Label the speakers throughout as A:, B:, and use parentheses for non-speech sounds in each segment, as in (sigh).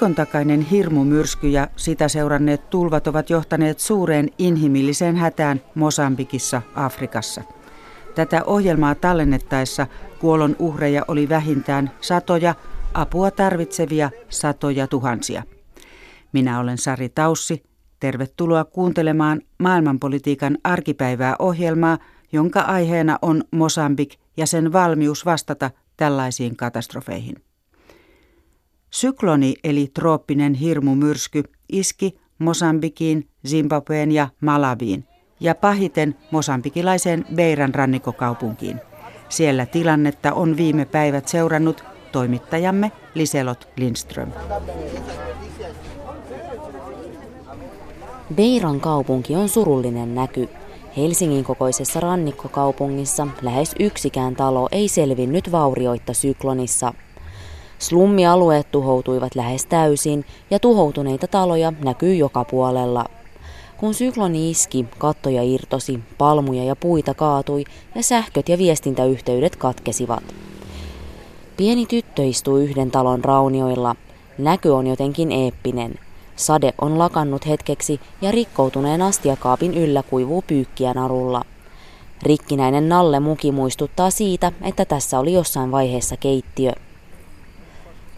A: Viikon takainen hirmumyrsky ja sitä seuranneet tulvat ovat johtaneet suureen inhimilliseen hätään Mosambikissa, Afrikassa. Tätä ohjelmaa tallennettaessa kuolon uhreja oli vähintään satoja, apua tarvitsevia satoja tuhansia. Minä olen Sari Taussi. Tervetuloa kuuntelemaan maailmanpolitiikan arkipäivää ohjelmaa, jonka aiheena on Mosambik ja sen valmius vastata tällaisiin katastrofeihin. Sykloni eli trooppinen hirmumyrsky iski Mosambikiin, Zimbabween ja Malaviin ja pahiten mosambikilaiseen Beiran rannikokaupunkiin. Siellä tilannetta on viime päivät seurannut toimittajamme Liselot Lindström.
B: Beiran kaupunki on surullinen näky. Helsingin kokoisessa rannikkokaupungissa lähes yksikään talo ei selvinnyt vaurioitta syklonissa. Slummialueet tuhoutuivat lähes täysin ja tuhoutuneita taloja näkyy joka puolella. Kun sykloni iski, kattoja irtosi, palmuja ja puita kaatui ja sähköt ja viestintäyhteydet katkesivat. Pieni tyttö istuu yhden talon raunioilla. Näky on jotenkin eeppinen. Sade on lakannut hetkeksi ja rikkoutuneen astiakaapin yllä kuivuu pyykkiä narulla. Rikkinäinen Nalle muki muistuttaa siitä, että tässä oli jossain vaiheessa keittiö.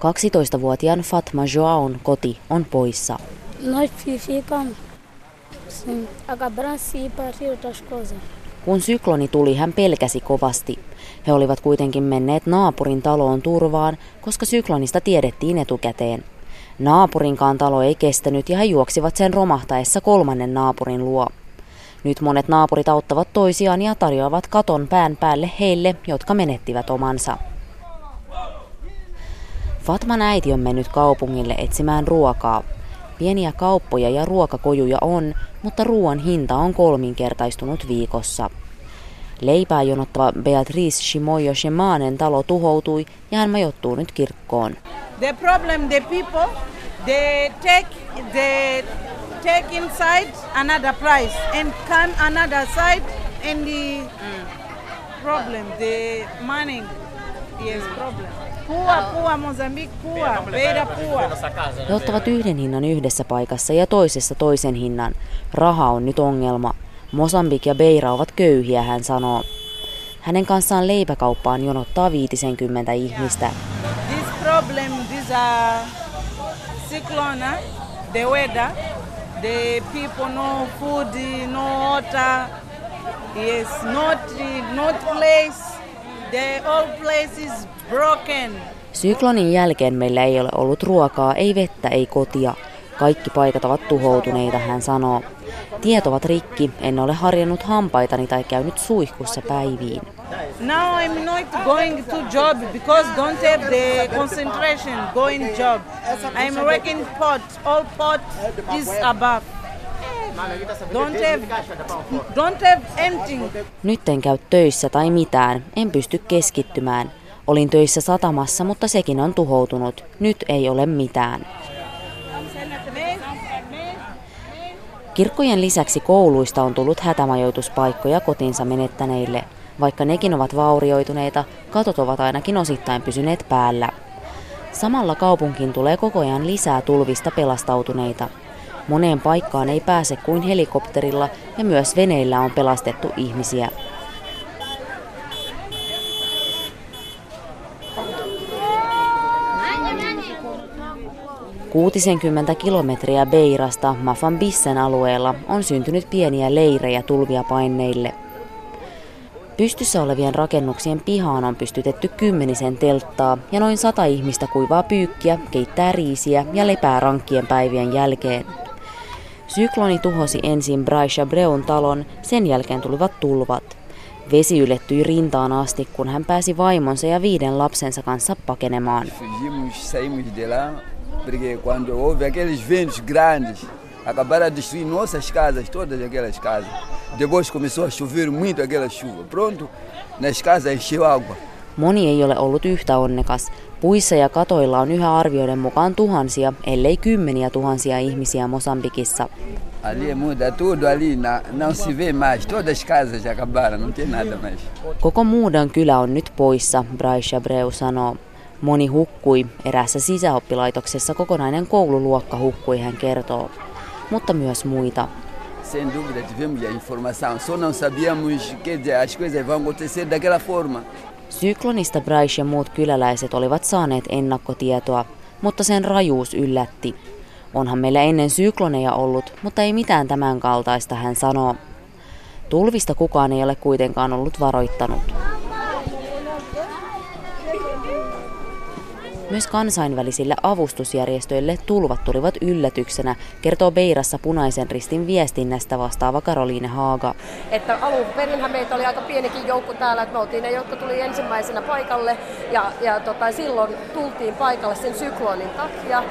B: 12-vuotiaan Fatma Joaon koti on poissa. Kun sykloni tuli, hän pelkäsi kovasti. He olivat kuitenkin menneet naapurin taloon turvaan, koska syklonista tiedettiin etukäteen. Naapurinkaan talo ei kestänyt ja he juoksivat sen romahtaessa kolmannen naapurin luo. Nyt monet naapurit auttavat toisiaan ja tarjoavat katon pään päälle heille, jotka menettivät omansa. Fatman äiti on mennyt kaupungille etsimään ruokaa. Pieniä kauppoja ja ruokakojuja on, mutta ruoan hinta on kolminkertaistunut viikossa. Leipää jonottava Beatrice Shimoyo Shemanen talo tuhoutui ja hän majoittuu nyt kirkkoon. The problem the people, they take, they take inside another price and come another side and the problem, the money, yes problem. Pua, pua, Mozambique, pua, Veida, pua. He ottavat yhden hinnan yhdessä paikassa ja toisessa toisen hinnan. Raha on nyt ongelma. Mosambik ja Beira ovat köyhiä, hän sanoo. Hänen kanssaan leipäkauppaan jonottaa 50 ihmistä. This problem, this uh, cyclone, the weather, the people no food, no water, yes, not, not place, the old place is broken. Syklonin jälkeen meillä ei ole ollut ruokaa, ei vettä, ei kotia. Kaikki paikat ovat tuhoutuneita, hän sanoo. Tiet ovat rikki, en ole harjannut hampaitani tai käynyt suihkussa päiviin. Now I'm not going to job because don't have the concentration going job. I'm working pot, all pot is above. Don't have, don't have anything. Nyt en käy töissä tai mitään, en pysty keskittymään. Olin töissä satamassa, mutta sekin on tuhoutunut. Nyt ei ole mitään. Kirkkojen lisäksi kouluista on tullut hätämajoituspaikkoja kotinsa menettäneille. Vaikka nekin ovat vaurioituneita, katot ovat ainakin osittain pysyneet päällä. Samalla kaupunkiin tulee koko ajan lisää tulvista pelastautuneita. Moneen paikkaan ei pääse kuin helikopterilla ja myös veneillä on pelastettu ihmisiä. 60 kilometriä Beirasta Bissen alueella on syntynyt pieniä leirejä tulvia paineille. Pystyssä olevien rakennuksien pihaan on pystytetty kymmenisen telttaa ja noin sata ihmistä kuivaa pyykkiä, keittää riisiä ja lepää rankkien päivien jälkeen. Sykloni tuhosi ensin Braisha Breun talon, sen jälkeen tulivat tulvat. Vesi ylettyi rintaan asti, kun hän pääsi vaimonsa ja viiden lapsensa kanssa pakenemaan. Porque quando houve aqueles ventos grandes, acabaram a destruir nossas casas, todas aquelas casas. Depois começou a chover muito aquela chuva. Pronto, nas casas encheu água. Moni ei ole ollut yhtä onnekas. Puissa ja katoilla on yhä arvioiden mukaan tuhansia, ellei kymmeniä tuhansia ihmisiä Mosambikissa. Koko Muudan kylä on nyt poissa, Braisha Breu sanoo. Moni hukkui, erässä sisäoppilaitoksessa kokonainen koululuokka hukkui, hän kertoo, mutta myös muita.
C: Sem dúvida tivemos a informação, só não sabíamos que as coisas vão acontecer daquela forma.
B: Syklonista Bryce ja muut kyläläiset olivat saaneet ennakkotietoa, mutta sen rajuus yllätti. Onhan meillä ennen sykloneja ollut, mutta ei mitään tämän kaltaista, hän sanoo. Tulvista kukaan ei ole kuitenkaan ollut varoittanut. Myös kansainvälisille avustusjärjestöille tulvat tulivat yllätyksenä, kertoo Beirassa punaisen ristin viestinnästä vastaava Karoliine Haaga.
D: Että alun perinhän meitä oli aika pienikin joukko täällä, että me oltiin ne, jotka tuli ensimmäisenä paikalle ja, ja tota, silloin tultiin paikalle sen syklonin takia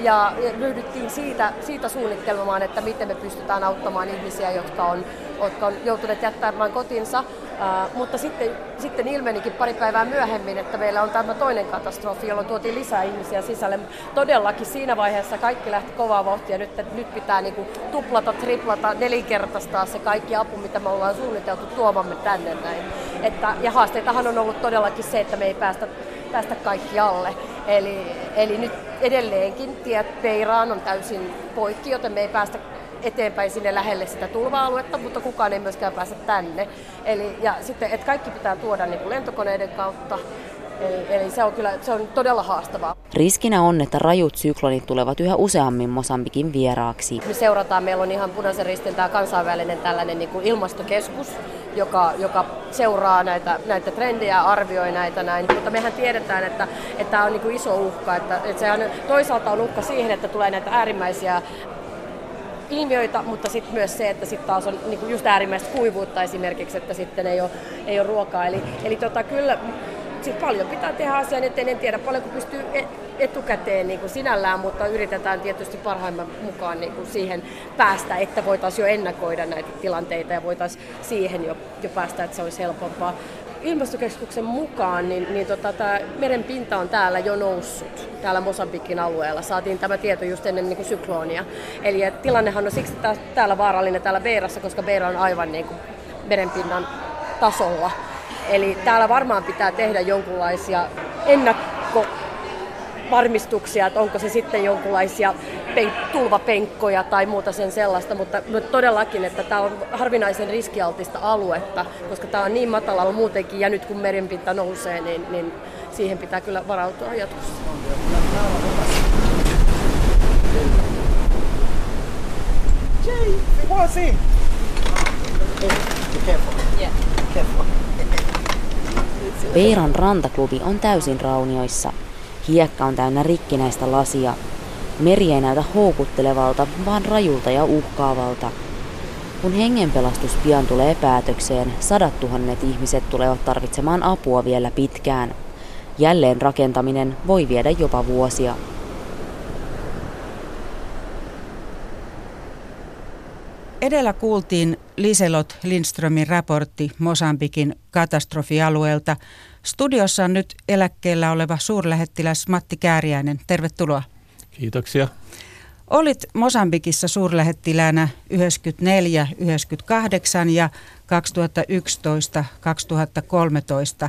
D: ja ryhdyttiin siitä, siitä suunnittelemaan, että miten me pystytään auttamaan ihmisiä, jotka on, jotka on joutuneet jättämään kotinsa. Uh, mutta sitten, sitten ilmenikin pari päivää myöhemmin, että meillä on tämä toinen katastrofi, jolloin tuotiin lisää ihmisiä sisälle. Todellakin siinä vaiheessa kaikki lähti kovaa vauhtia. Nyt, nyt pitää niin kuin tuplata, triplata, nelinkertaistaa se kaikki apu, mitä me ollaan suunniteltu tuomamme tänne näin. Että, ja haasteitahan on ollut todellakin se, että me ei päästä, päästä kaikki alle. Eli, eli nyt edelleenkin tiet Peiraan on täysin poikki, joten me ei päästä eteenpäin sinne lähelle sitä tulva-aluetta, mutta kukaan ei myöskään pääse tänne. Eli, ja sitten, että kaikki pitää tuoda niin kuin lentokoneiden kautta, Eli, eli se on kyllä se on todella haastavaa.
B: Riskinä on, että rajut syklonit tulevat yhä useammin Mosambikin vieraaksi.
D: Me seurataan, meillä on ihan punaisen ristin tämä kansainvälinen tällainen niin kuin ilmastokeskus, joka, joka seuraa näitä, näitä trendejä ja arvioi näitä näin. Mutta mehän tiedetään, että, että tämä on niin kuin iso uhka. Että, että sehän toisaalta on uhka siihen, että tulee näitä äärimmäisiä ilmiöitä, mutta sitten myös se, että sitten taas on niin just äärimmäistä kuivuutta esimerkiksi, että sitten ei ole, ei ole ruokaa. Eli, eli tota, kyllä sit paljon pitää tehdä asian eteen. En tiedä paljonko pystyy e- etukäteen niin kuin sinällään, mutta yritetään tietysti parhaimman mukaan niin kuin siihen päästä, että voitaisiin jo ennakoida näitä tilanteita ja voitaisiin siihen jo, jo päästä, että se olisi helpompaa. Ilmastokeskuksen mukaan niin, niin tota, tämä meren pinta on täällä jo noussut, täällä Mosambikin alueella. Saatiin tämä tieto just ennen niin kuin syklonia. Eli tilannehan on siksi täällä vaarallinen täällä Beirassa, koska Beira on aivan niin kuin merenpinnan tasolla. Eli täällä varmaan pitää tehdä jonkunlaisia ennakko varmistuksia, että onko se sitten jonkunlaisia tulvapenkkoja tai muuta sen sellaista, mutta, todellakin, että tämä on harvinaisen riskialtista aluetta, koska tämä on niin matalalla muutenkin ja nyt kun merenpinta nousee, niin, niin siihen pitää kyllä varautua jatkossa.
E: Jay,
B: Veiran rantaklubi on täysin raunioissa. Hiekka on täynnä rikkinäistä lasia. Meri ei näytä houkuttelevalta, vaan rajulta ja uhkaavalta. Kun hengenpelastus pian tulee päätökseen, sadat tuhannet ihmiset tulevat tarvitsemaan apua vielä pitkään. Jälleen rakentaminen voi viedä jopa vuosia.
A: Edellä kuultiin Liselot Lindströmin raportti Mosambikin katastrofialueelta. Studiossa on nyt eläkkeellä oleva suurlähettiläs Matti Kääriäinen. Tervetuloa.
F: Kiitoksia.
A: Olit Mosambikissa suurlähettiläänä 94, 98 ja 2011, 2013.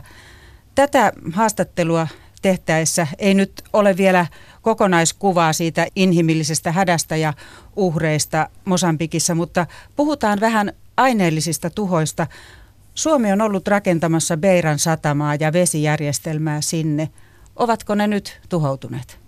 A: Tätä haastattelua tehtäessä ei nyt ole vielä kokonaiskuvaa siitä inhimillisestä hädästä ja uhreista Mosambikissa, mutta puhutaan vähän aineellisista tuhoista. Suomi on ollut rakentamassa Beiran satamaa ja vesijärjestelmää sinne. Ovatko ne nyt tuhoutuneet?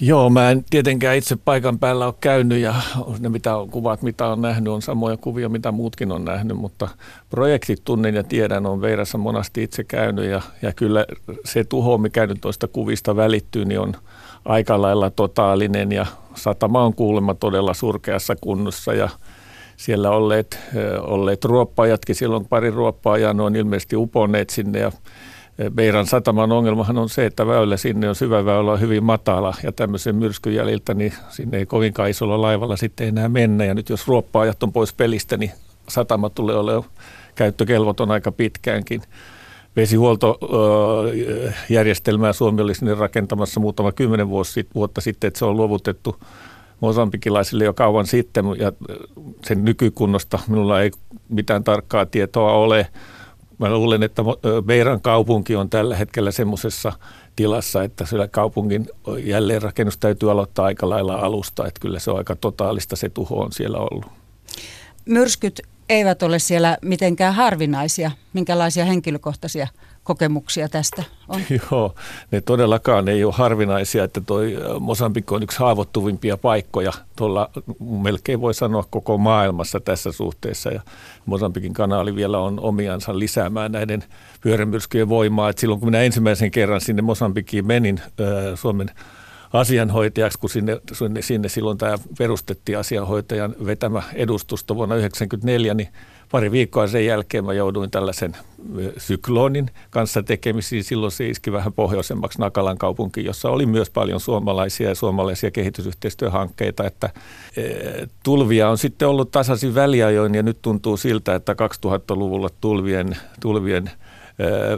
F: Joo, mä en tietenkään itse paikan päällä ole käynyt ja ne mitä on, kuvat, mitä on nähnyt, on samoja kuvia, mitä muutkin on nähnyt, mutta projektit tunnen ja tiedän, on Veirassa monasti itse käynyt ja, ja kyllä se tuho, mikä nyt tuosta kuvista välittyy, niin on aika lailla totaalinen ja satama on kuulemma todella surkeassa kunnossa ja siellä olleet, olleet ruoppaajatkin, silloin pari ruoppaajaa, ne on ilmeisesti uponneet sinne ja Beiran sataman ongelmahan on se, että väylä sinne on syvä väylä on hyvin matala ja tämmöisen myrskyn jäljiltä, niin sinne ei kovinkaan isolla laivalla sitten enää mennä. Ja nyt jos ruoppaajat on pois pelistä, niin satama tulee olemaan käyttökelvoton aika pitkäänkin. Vesihuoltojärjestelmää Suomi oli sinne rakentamassa muutama kymmenen vuotta sitten, että se on luovutettu mosambikilaisille jo kauan sitten ja sen nykykunnosta minulla ei mitään tarkkaa tietoa ole mä luulen, että Beiran kaupunki on tällä hetkellä semmoisessa tilassa, että sillä kaupungin jälleenrakennus täytyy aloittaa aika lailla alusta, että kyllä se on aika totaalista se tuho on siellä ollut.
A: Myrskyt eivät ole siellä mitenkään harvinaisia. Minkälaisia henkilökohtaisia kokemuksia tästä on? (laughs)
F: Joo, ne todellakaan ei ole harvinaisia, että toi Mosambik on yksi haavoittuvimpia paikkoja tuolla, melkein voi sanoa koko maailmassa tässä suhteessa ja Mosambikin kanaali vielä on omiansa lisäämään näiden pyörämyrskyjen voimaa. Et silloin kun minä ensimmäisen kerran sinne Mosambikiin menin Suomen asianhoitajaksi, kun sinne, sinne, sinne silloin tämä perustettiin asianhoitajan vetämä edustusto vuonna 1994, niin pari viikkoa sen jälkeen mä jouduin tällaisen syklonin kanssa tekemisiin. Silloin se iski vähän pohjoisemmaksi Nakalan kaupunki, jossa oli myös paljon suomalaisia ja suomalaisia kehitysyhteistyöhankkeita. Että, tulvia on sitten ollut tasaisin väliajoin ja nyt tuntuu siltä, että 2000-luvulla tulvien, tulvien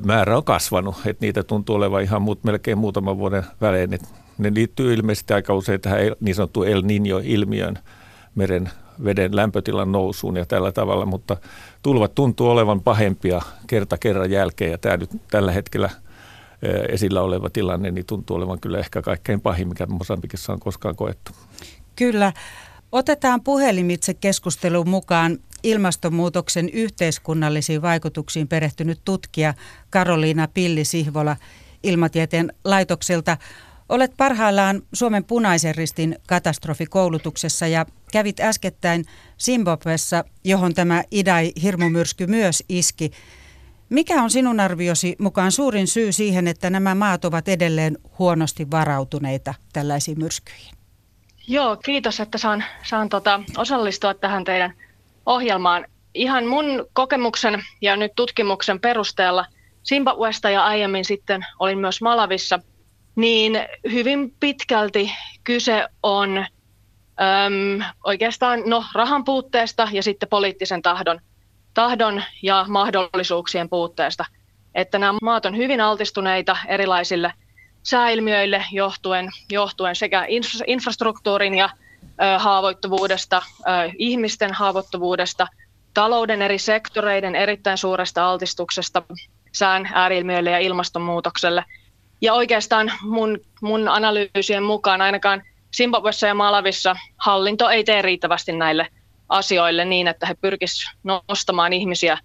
F: määrä on kasvanut, että niitä tuntuu olevan ihan muut, melkein muutaman vuoden välein. Että ne liittyy ilmeisesti aika usein tähän niin sanottuun El Niño-ilmiön meren veden lämpötilan nousuun ja tällä tavalla, mutta tulvat tuntuu olevan pahempia kerta kerran jälkeen ja tämä nyt tällä hetkellä esillä oleva tilanne niin tuntuu olevan kyllä ehkä kaikkein pahin, mikä Mosambikissa on koskaan koettu.
A: Kyllä. Otetaan puhelimitse keskusteluun mukaan ilmastonmuutoksen yhteiskunnallisiin vaikutuksiin perehtynyt tutkija Karoliina Pilli-Sihvola Ilmatieteen laitokselta. Olet parhaillaan Suomen punaisen ristin katastrofikoulutuksessa ja kävit äskettäin Zimbabwessa, johon tämä Idai-hirmumyrsky myös iski. Mikä on sinun arviosi mukaan suurin syy siihen, että nämä maat ovat edelleen huonosti varautuneita tällaisiin myrskyihin?
G: Joo, kiitos, että saan, saan tota, osallistua tähän teidän ohjelmaan. Ihan mun kokemuksen ja nyt tutkimuksen perusteella Zimbabwesta ja aiemmin sitten olin myös Malavissa – niin hyvin pitkälti kyse on äm, oikeastaan no, rahan puutteesta ja sitten poliittisen tahdon, tahdon ja mahdollisuuksien puutteesta. Että nämä maat on hyvin altistuneita erilaisille sääilmiöille johtuen, johtuen sekä infrastruktuurin ja ö, haavoittuvuudesta, ö, ihmisten haavoittuvuudesta, talouden eri sektoreiden erittäin suuresta altistuksesta sään ääriilmiöille ja ilmastonmuutokselle – ja oikeastaan mun, mun analyysien mukaan ainakaan Zimbabwessa ja Malavissa hallinto ei tee riittävästi näille asioille niin, että he pyrkisivät nostamaan ihmisiä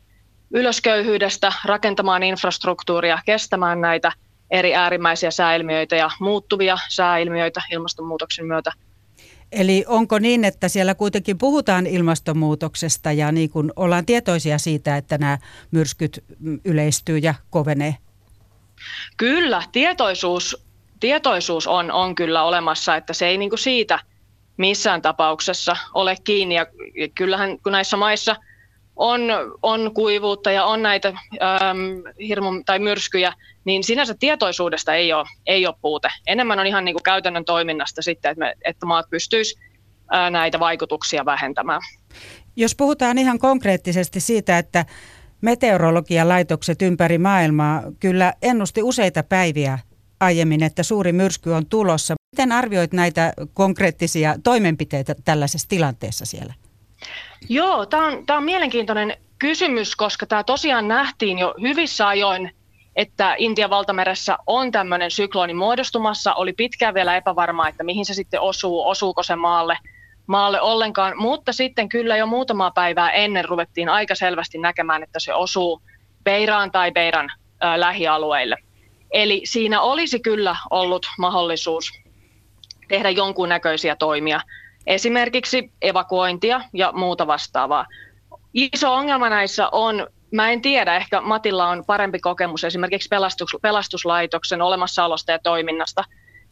G: ylös köyhyydestä, rakentamaan infrastruktuuria, kestämään näitä eri äärimmäisiä sääilmiöitä ja muuttuvia sääilmiöitä ilmastonmuutoksen myötä.
A: Eli onko niin, että siellä kuitenkin puhutaan ilmastonmuutoksesta ja niin kuin ollaan tietoisia siitä, että nämä myrskyt yleistyy ja kovenee?
G: Kyllä, tietoisuus, tietoisuus on, on kyllä olemassa, että se ei niin kuin siitä missään tapauksessa ole kiinni. Ja kyllähän kun näissä maissa on, on kuivuutta ja on näitä äm, hirmu- tai myrskyjä, niin sinänsä tietoisuudesta ei ole, ei ole puute. Enemmän on ihan niin kuin käytännön toiminnasta sitten, että, me, että maat pystyisivät näitä vaikutuksia vähentämään.
A: Jos puhutaan ihan konkreettisesti siitä, että Meteorologian laitokset ympäri maailmaa kyllä ennusti useita päiviä aiemmin, että suuri myrsky on tulossa. Miten arvioit näitä konkreettisia toimenpiteitä tällaisessa tilanteessa siellä?
G: Joo, tämä on, on mielenkiintoinen kysymys, koska tämä tosiaan nähtiin jo hyvissä ajoin, että Intian valtameressä on tämmöinen sykloni muodostumassa. Oli pitkään vielä epävarmaa, että mihin se sitten osuu, osuuko se maalle – maalle ollenkaan, mutta sitten kyllä jo muutamaa päivää ennen ruvettiin aika selvästi näkemään, että se osuu Beiraan tai Beiran ä, lähialueille. Eli siinä olisi kyllä ollut mahdollisuus tehdä jonkunnäköisiä toimia, esimerkiksi evakuointia ja muuta vastaavaa. Iso ongelma näissä on, mä en tiedä, ehkä Matilla on parempi kokemus esimerkiksi pelastus, pelastuslaitoksen olemassaolosta ja toiminnasta,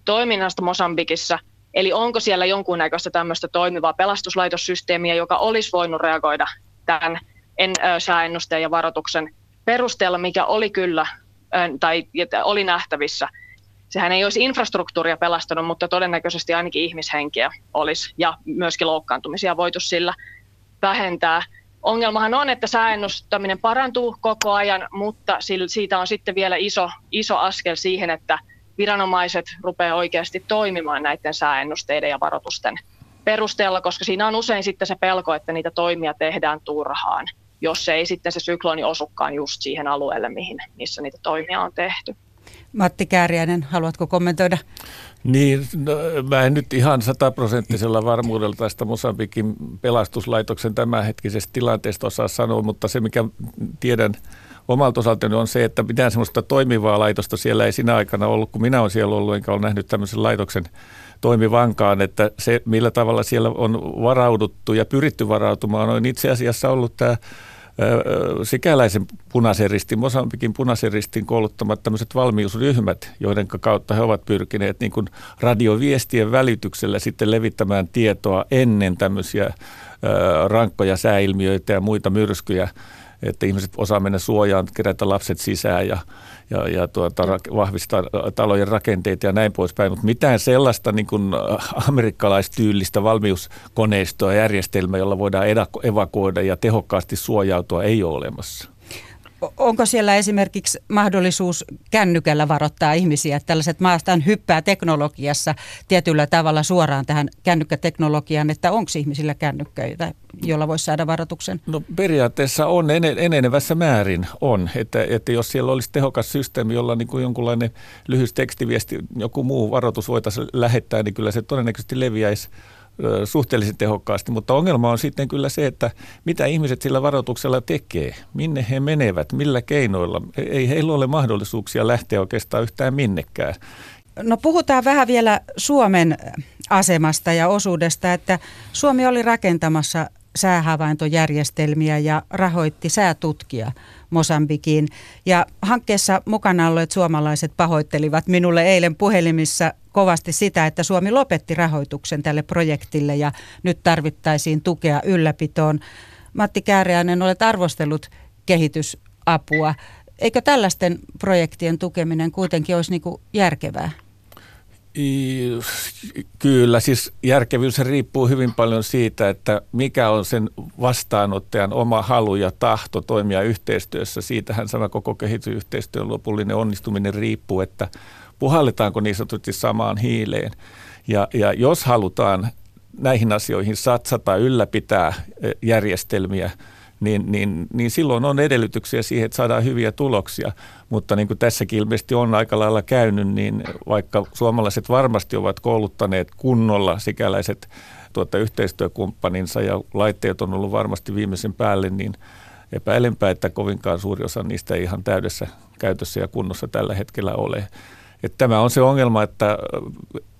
G: toiminnasta Mosambikissa – Eli onko siellä jonkunnäköistä tämmöistä toimivaa pelastuslaitossysteemiä, joka olisi voinut reagoida tämän en, sääennusteen ja varoituksen perusteella, mikä oli kyllä tai oli nähtävissä. Sehän ei olisi infrastruktuuria pelastanut, mutta todennäköisesti ainakin ihmishenkiä olisi ja myöskin loukkaantumisia voitu sillä vähentää. Ongelmahan on, että sääennustaminen parantuu koko ajan, mutta siitä on sitten vielä iso, iso askel siihen, että viranomaiset rupeaa oikeasti toimimaan näiden sääennusteiden ja varoitusten perusteella, koska siinä on usein sitten se pelko, että niitä toimia tehdään turhaan. Jos ei sitten se sykloni osukaan just siihen alueelle, mihin, missä niitä toimia on tehty.
A: Matti Kääriäinen, haluatko kommentoida?
F: Niin, no, mä en nyt ihan sataprosenttisella varmuudella tästä Mosambikin pelastuslaitoksen tämänhetkisestä tilanteesta osaa sanoa, mutta se mikä tiedän omalta osaltani on se, että mitään sellaista toimivaa laitosta siellä ei sinä aikana ollut, kun minä olen siellä ollut, enkä ole nähnyt tämmöisen laitoksen toimivankaan, että se millä tavalla siellä on varauduttu ja pyritty varautumaan on itse asiassa ollut tämä sikäläisen punaisen ristin, Mosambikin punaisen ristin kouluttamat tämmöiset valmiusryhmät, joiden kautta he ovat pyrkineet niin kuin radioviestien välityksellä sitten levittämään tietoa ennen tämmöisiä rankkoja sääilmiöitä ja muita myrskyjä että ihmiset osaa mennä suojaan, kerätä lapset sisään ja, ja, ja tuota, vahvistaa talojen rakenteita ja näin poispäin. Mutta mitään sellaista niin kuin amerikkalaistyylistä valmiuskoneistoa ja järjestelmää, jolla voidaan evakuoida ja tehokkaasti suojautua, ei ole olemassa.
A: Onko siellä esimerkiksi mahdollisuus kännykällä varoittaa ihmisiä, että tällaiset maastaan hyppää teknologiassa tietyllä tavalla suoraan tähän kännykkäteknologiaan, että onko ihmisillä kännykköitä, jolla voisi saada varoituksen?
F: No periaatteessa on, enenevässä määrin on, että, että jos siellä olisi tehokas systeemi, jolla niin kuin jonkunlainen lyhyt tekstiviesti, joku muu varoitus voitaisiin lähettää, niin kyllä se todennäköisesti leviäisi suhteellisen tehokkaasti, mutta ongelma on sitten kyllä se, että mitä ihmiset sillä varoituksella tekee, minne he menevät, millä keinoilla. Ei heillä ole mahdollisuuksia lähteä oikeastaan yhtään minnekään.
A: No puhutaan vähän vielä Suomen asemasta ja osuudesta, että Suomi oli rakentamassa säähavaintojärjestelmiä ja rahoitti säätutkia Mosambikiin. Ja hankkeessa mukana olleet suomalaiset pahoittelivat minulle eilen puhelimissa kovasti sitä, että Suomi lopetti rahoituksen tälle projektille ja nyt tarvittaisiin tukea ylläpitoon. Matti Kääriäinen, olet arvostellut kehitysapua. Eikö tällaisten projektien tukeminen kuitenkin olisi niin järkevää?
F: Kyllä, siis järkevyys riippuu hyvin paljon siitä, että mikä on sen vastaanottajan oma halu ja tahto toimia yhteistyössä. Siitähän sama koko kehitysyhteistyön lopullinen onnistuminen riippuu, että puhalletaanko niin sanotusti samaan hiileen. Ja, ja jos halutaan näihin asioihin satsata, ylläpitää e, järjestelmiä, niin, niin, niin silloin on edellytyksiä siihen, että saadaan hyviä tuloksia. Mutta niin kuin tässäkin ilmeisesti on aika lailla käynyt, niin vaikka suomalaiset varmasti ovat kouluttaneet kunnolla sikäläiset tuota, yhteistyökumppaninsa ja laitteet on ollut varmasti viimeisen päälle, niin epäilenpä, että kovinkaan suuri osa niistä ei ihan täydessä käytössä ja kunnossa tällä hetkellä ole. Että tämä on se ongelma, että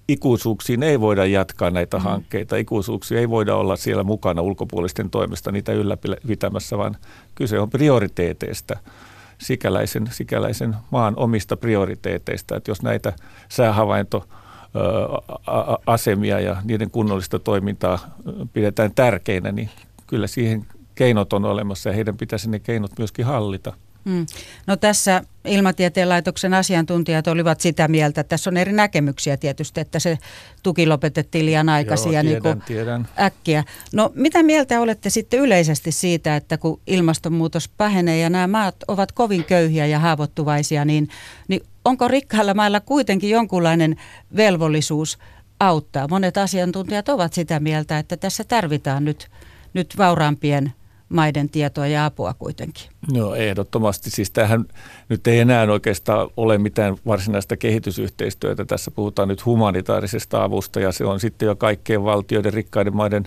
F: ikuisuuksiin ei voida jatkaa näitä mm. hankkeita. Ikuisuuksia ei voida olla siellä mukana ulkopuolisten toimesta niitä ylläpitämässä, vaan kyse on prioriteeteista, sikäläisen, sikäläisen maan omista prioriteeteista. Että jos näitä säähavainto asemia ja niiden kunnollista toimintaa pidetään tärkeinä, niin kyllä siihen keinot on olemassa ja heidän pitäisi ne keinot myöskin hallita. Mm.
A: No tässä Ilmatieteen laitoksen asiantuntijat olivat sitä mieltä, että tässä on eri näkemyksiä tietysti, että se tuki lopetettiin liian aikaisin
F: ja niin tiedän.
A: äkkiä. No mitä mieltä olette sitten yleisesti siitä, että kun ilmastonmuutos pahenee ja nämä maat ovat kovin köyhiä ja haavoittuvaisia, niin, niin onko rikkailla mailla kuitenkin jonkunlainen velvollisuus auttaa? Monet asiantuntijat ovat sitä mieltä, että tässä tarvitaan nyt, nyt vauraampien maiden tietoa ja apua kuitenkin.
F: No ehdottomasti. Siis tämähän nyt ei enää oikeastaan ole mitään varsinaista kehitysyhteistyötä. Tässä puhutaan nyt humanitaarisesta avusta ja se on sitten jo kaikkien valtioiden, rikkaiden maiden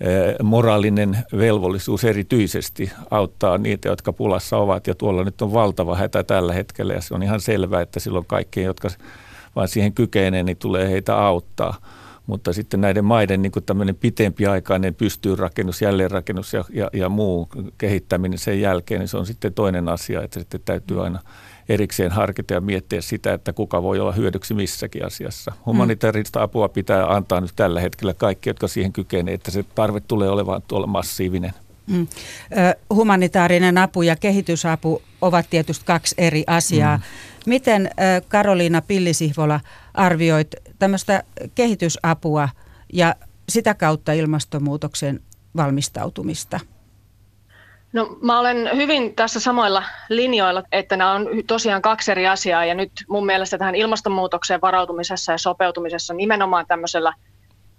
F: eh, moraalinen velvollisuus erityisesti auttaa niitä, jotka pulassa ovat. Ja tuolla nyt on valtava hätä tällä hetkellä ja se on ihan selvää, että silloin kaikkien, jotka vain siihen kykenee, niin tulee heitä auttaa. Mutta sitten näiden maiden niin tämmöinen pitempiaikainen pystyynrakennus, jälleenrakennus ja, ja, ja muu kehittäminen sen jälkeen, niin se on sitten toinen asia, että sitten täytyy aina erikseen harkita ja miettiä sitä, että kuka voi olla hyödyksi missäkin asiassa. Humanitaarista apua pitää antaa nyt tällä hetkellä kaikki, jotka siihen kykenevät, että se tarve tulee olemaan tuolla massiivinen. Mm.
A: Humanitaarinen apu ja kehitysapu ovat tietysti kaksi eri asiaa. Mm. Miten Karoliina Pillisihvola arvioit tämmöistä kehitysapua ja sitä kautta ilmastonmuutoksen valmistautumista?
G: No mä olen hyvin tässä samoilla linjoilla, että nämä on tosiaan kaksi eri asiaa ja nyt mun mielestä tähän ilmastonmuutokseen varautumisessa ja sopeutumisessa nimenomaan tämmöisellä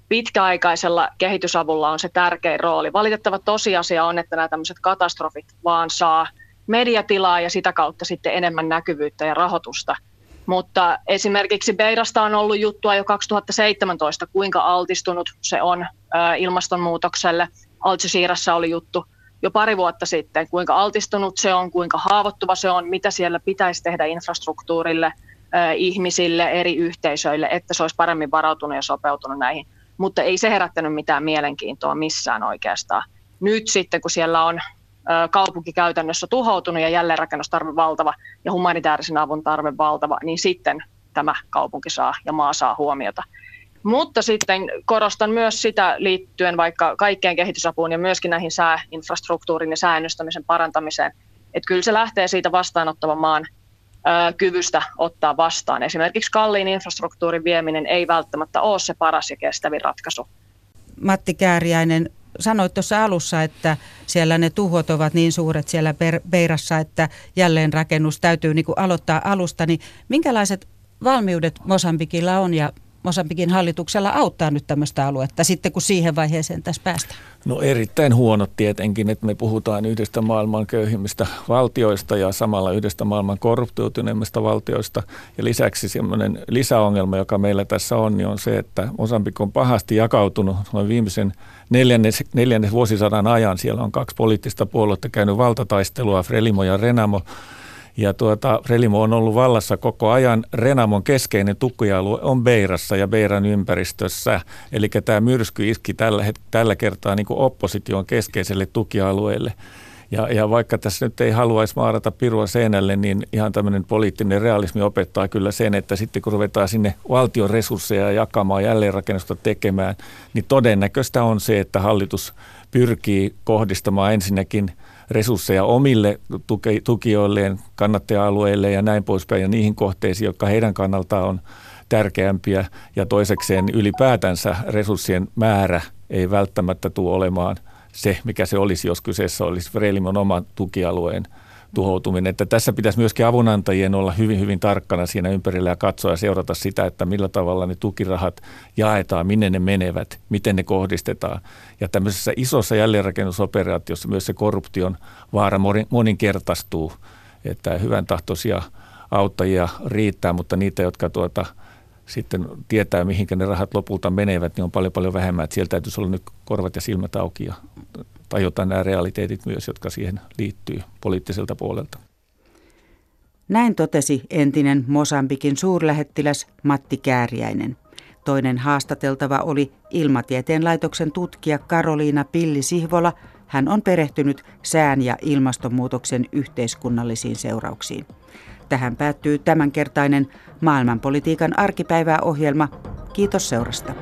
G: pitkäaikaisella kehitysavulla on se tärkein rooli. Valitettava tosiasia on, että nämä tämmöiset katastrofit vaan saa mediatilaa ja sitä kautta sitten enemmän näkyvyyttä ja rahoitusta. Mutta esimerkiksi Beirasta on ollut juttua jo 2017, kuinka altistunut se on ilmastonmuutokselle. Al Jazeerassa oli juttu jo pari vuotta sitten, kuinka altistunut se on, kuinka haavoittuva se on, mitä siellä pitäisi tehdä infrastruktuurille, ihmisille, eri yhteisöille, että se olisi paremmin varautunut ja sopeutunut näihin. Mutta ei se herättänyt mitään mielenkiintoa missään oikeastaan. Nyt sitten, kun siellä on kaupunki käytännössä tuhoutunut ja jälleenrakennustarve valtava ja humanitaarisen avun tarve valtava, niin sitten tämä kaupunki saa ja maa saa huomiota. Mutta sitten korostan myös sitä liittyen vaikka kaikkeen kehitysapuun ja myöskin näihin sääinfrastruktuurin ja säännöstämisen parantamiseen, että kyllä se lähtee siitä vastaanottavan maan kyvystä ottaa vastaan. Esimerkiksi kalliin infrastruktuurin vieminen ei välttämättä ole se paras ja kestävin ratkaisu.
A: Matti Kääriäinen, sanoit tuossa alussa, että siellä ne tuhot ovat niin suuret siellä Beirassa, että jälleenrakennus täytyy niin aloittaa alusta. Niin minkälaiset valmiudet Mosambikilla on ja Mosambikin hallituksella auttaa nyt tämmöistä aluetta sitten, kun siihen vaiheeseen tässä päästään?
F: No erittäin huonot tietenkin, että me puhutaan yhdestä maailman köyhimmistä valtioista ja samalla yhdestä maailman korruptoituneimmista valtioista. Ja lisäksi semmoinen lisäongelma, joka meillä tässä on, niin on se, että Mosambik on pahasti jakautunut noin viimeisen neljännes, neljännes vuosisadan ajan. Siellä on kaksi poliittista puoluetta käynyt valtataistelua, Frelimo ja Renamo ja tuota, Relimo on ollut vallassa koko ajan. Renamon keskeinen tukialue on Beirassa ja Beiran ympäristössä. Eli tämä myrsky iski tällä, tällä kertaa niin kuin opposition keskeiselle tukialueelle. Ja, ja vaikka tässä nyt ei haluaisi maarata pirua seinälle, niin ihan tämmöinen poliittinen realismi opettaa kyllä sen, että sitten kun ruvetaan sinne valtion resursseja jakamaan, jälleenrakennusta tekemään, niin todennäköistä on se, että hallitus pyrkii kohdistamaan ensinnäkin – resursseja omille tuki, tukijoilleen, kannattaja-alueille ja näin poispäin ja niihin kohteisiin, jotka heidän kannaltaan on tärkeämpiä. Ja toisekseen ylipäätänsä resurssien määrä ei välttämättä tule olemaan se, mikä se olisi, jos kyseessä olisi Vrelimon oman tukialueen tuhoutuminen. Että tässä pitäisi myöskin avunantajien olla hyvin, hyvin tarkkana siinä ympärillä ja katsoa ja seurata sitä, että millä tavalla ne tukirahat jaetaan, minne ne menevät, miten ne kohdistetaan. Ja tämmöisessä isossa jälleenrakennusoperaatiossa myös se korruption vaara moninkertaistuu, että hyvän tahtoisia auttajia riittää, mutta niitä, jotka tuota, sitten tietää, mihinkä ne rahat lopulta menevät, niin on paljon paljon vähemmän. Että sieltä täytyisi olla nyt korvat ja silmät auki ja tajuta nämä realiteetit myös, jotka siihen liittyy poliittiselta puolelta.
A: Näin totesi entinen Mosambikin suurlähettiläs Matti Kääriäinen. Toinen haastateltava oli Ilmatieteen laitoksen tutkija Karoliina Pilli-Sihvola. Hän on perehtynyt sään ja ilmastonmuutoksen yhteiskunnallisiin seurauksiin. Tähän päättyy tämänkertainen maailmanpolitiikan arkipäivää ohjelma. Kiitos seurasta.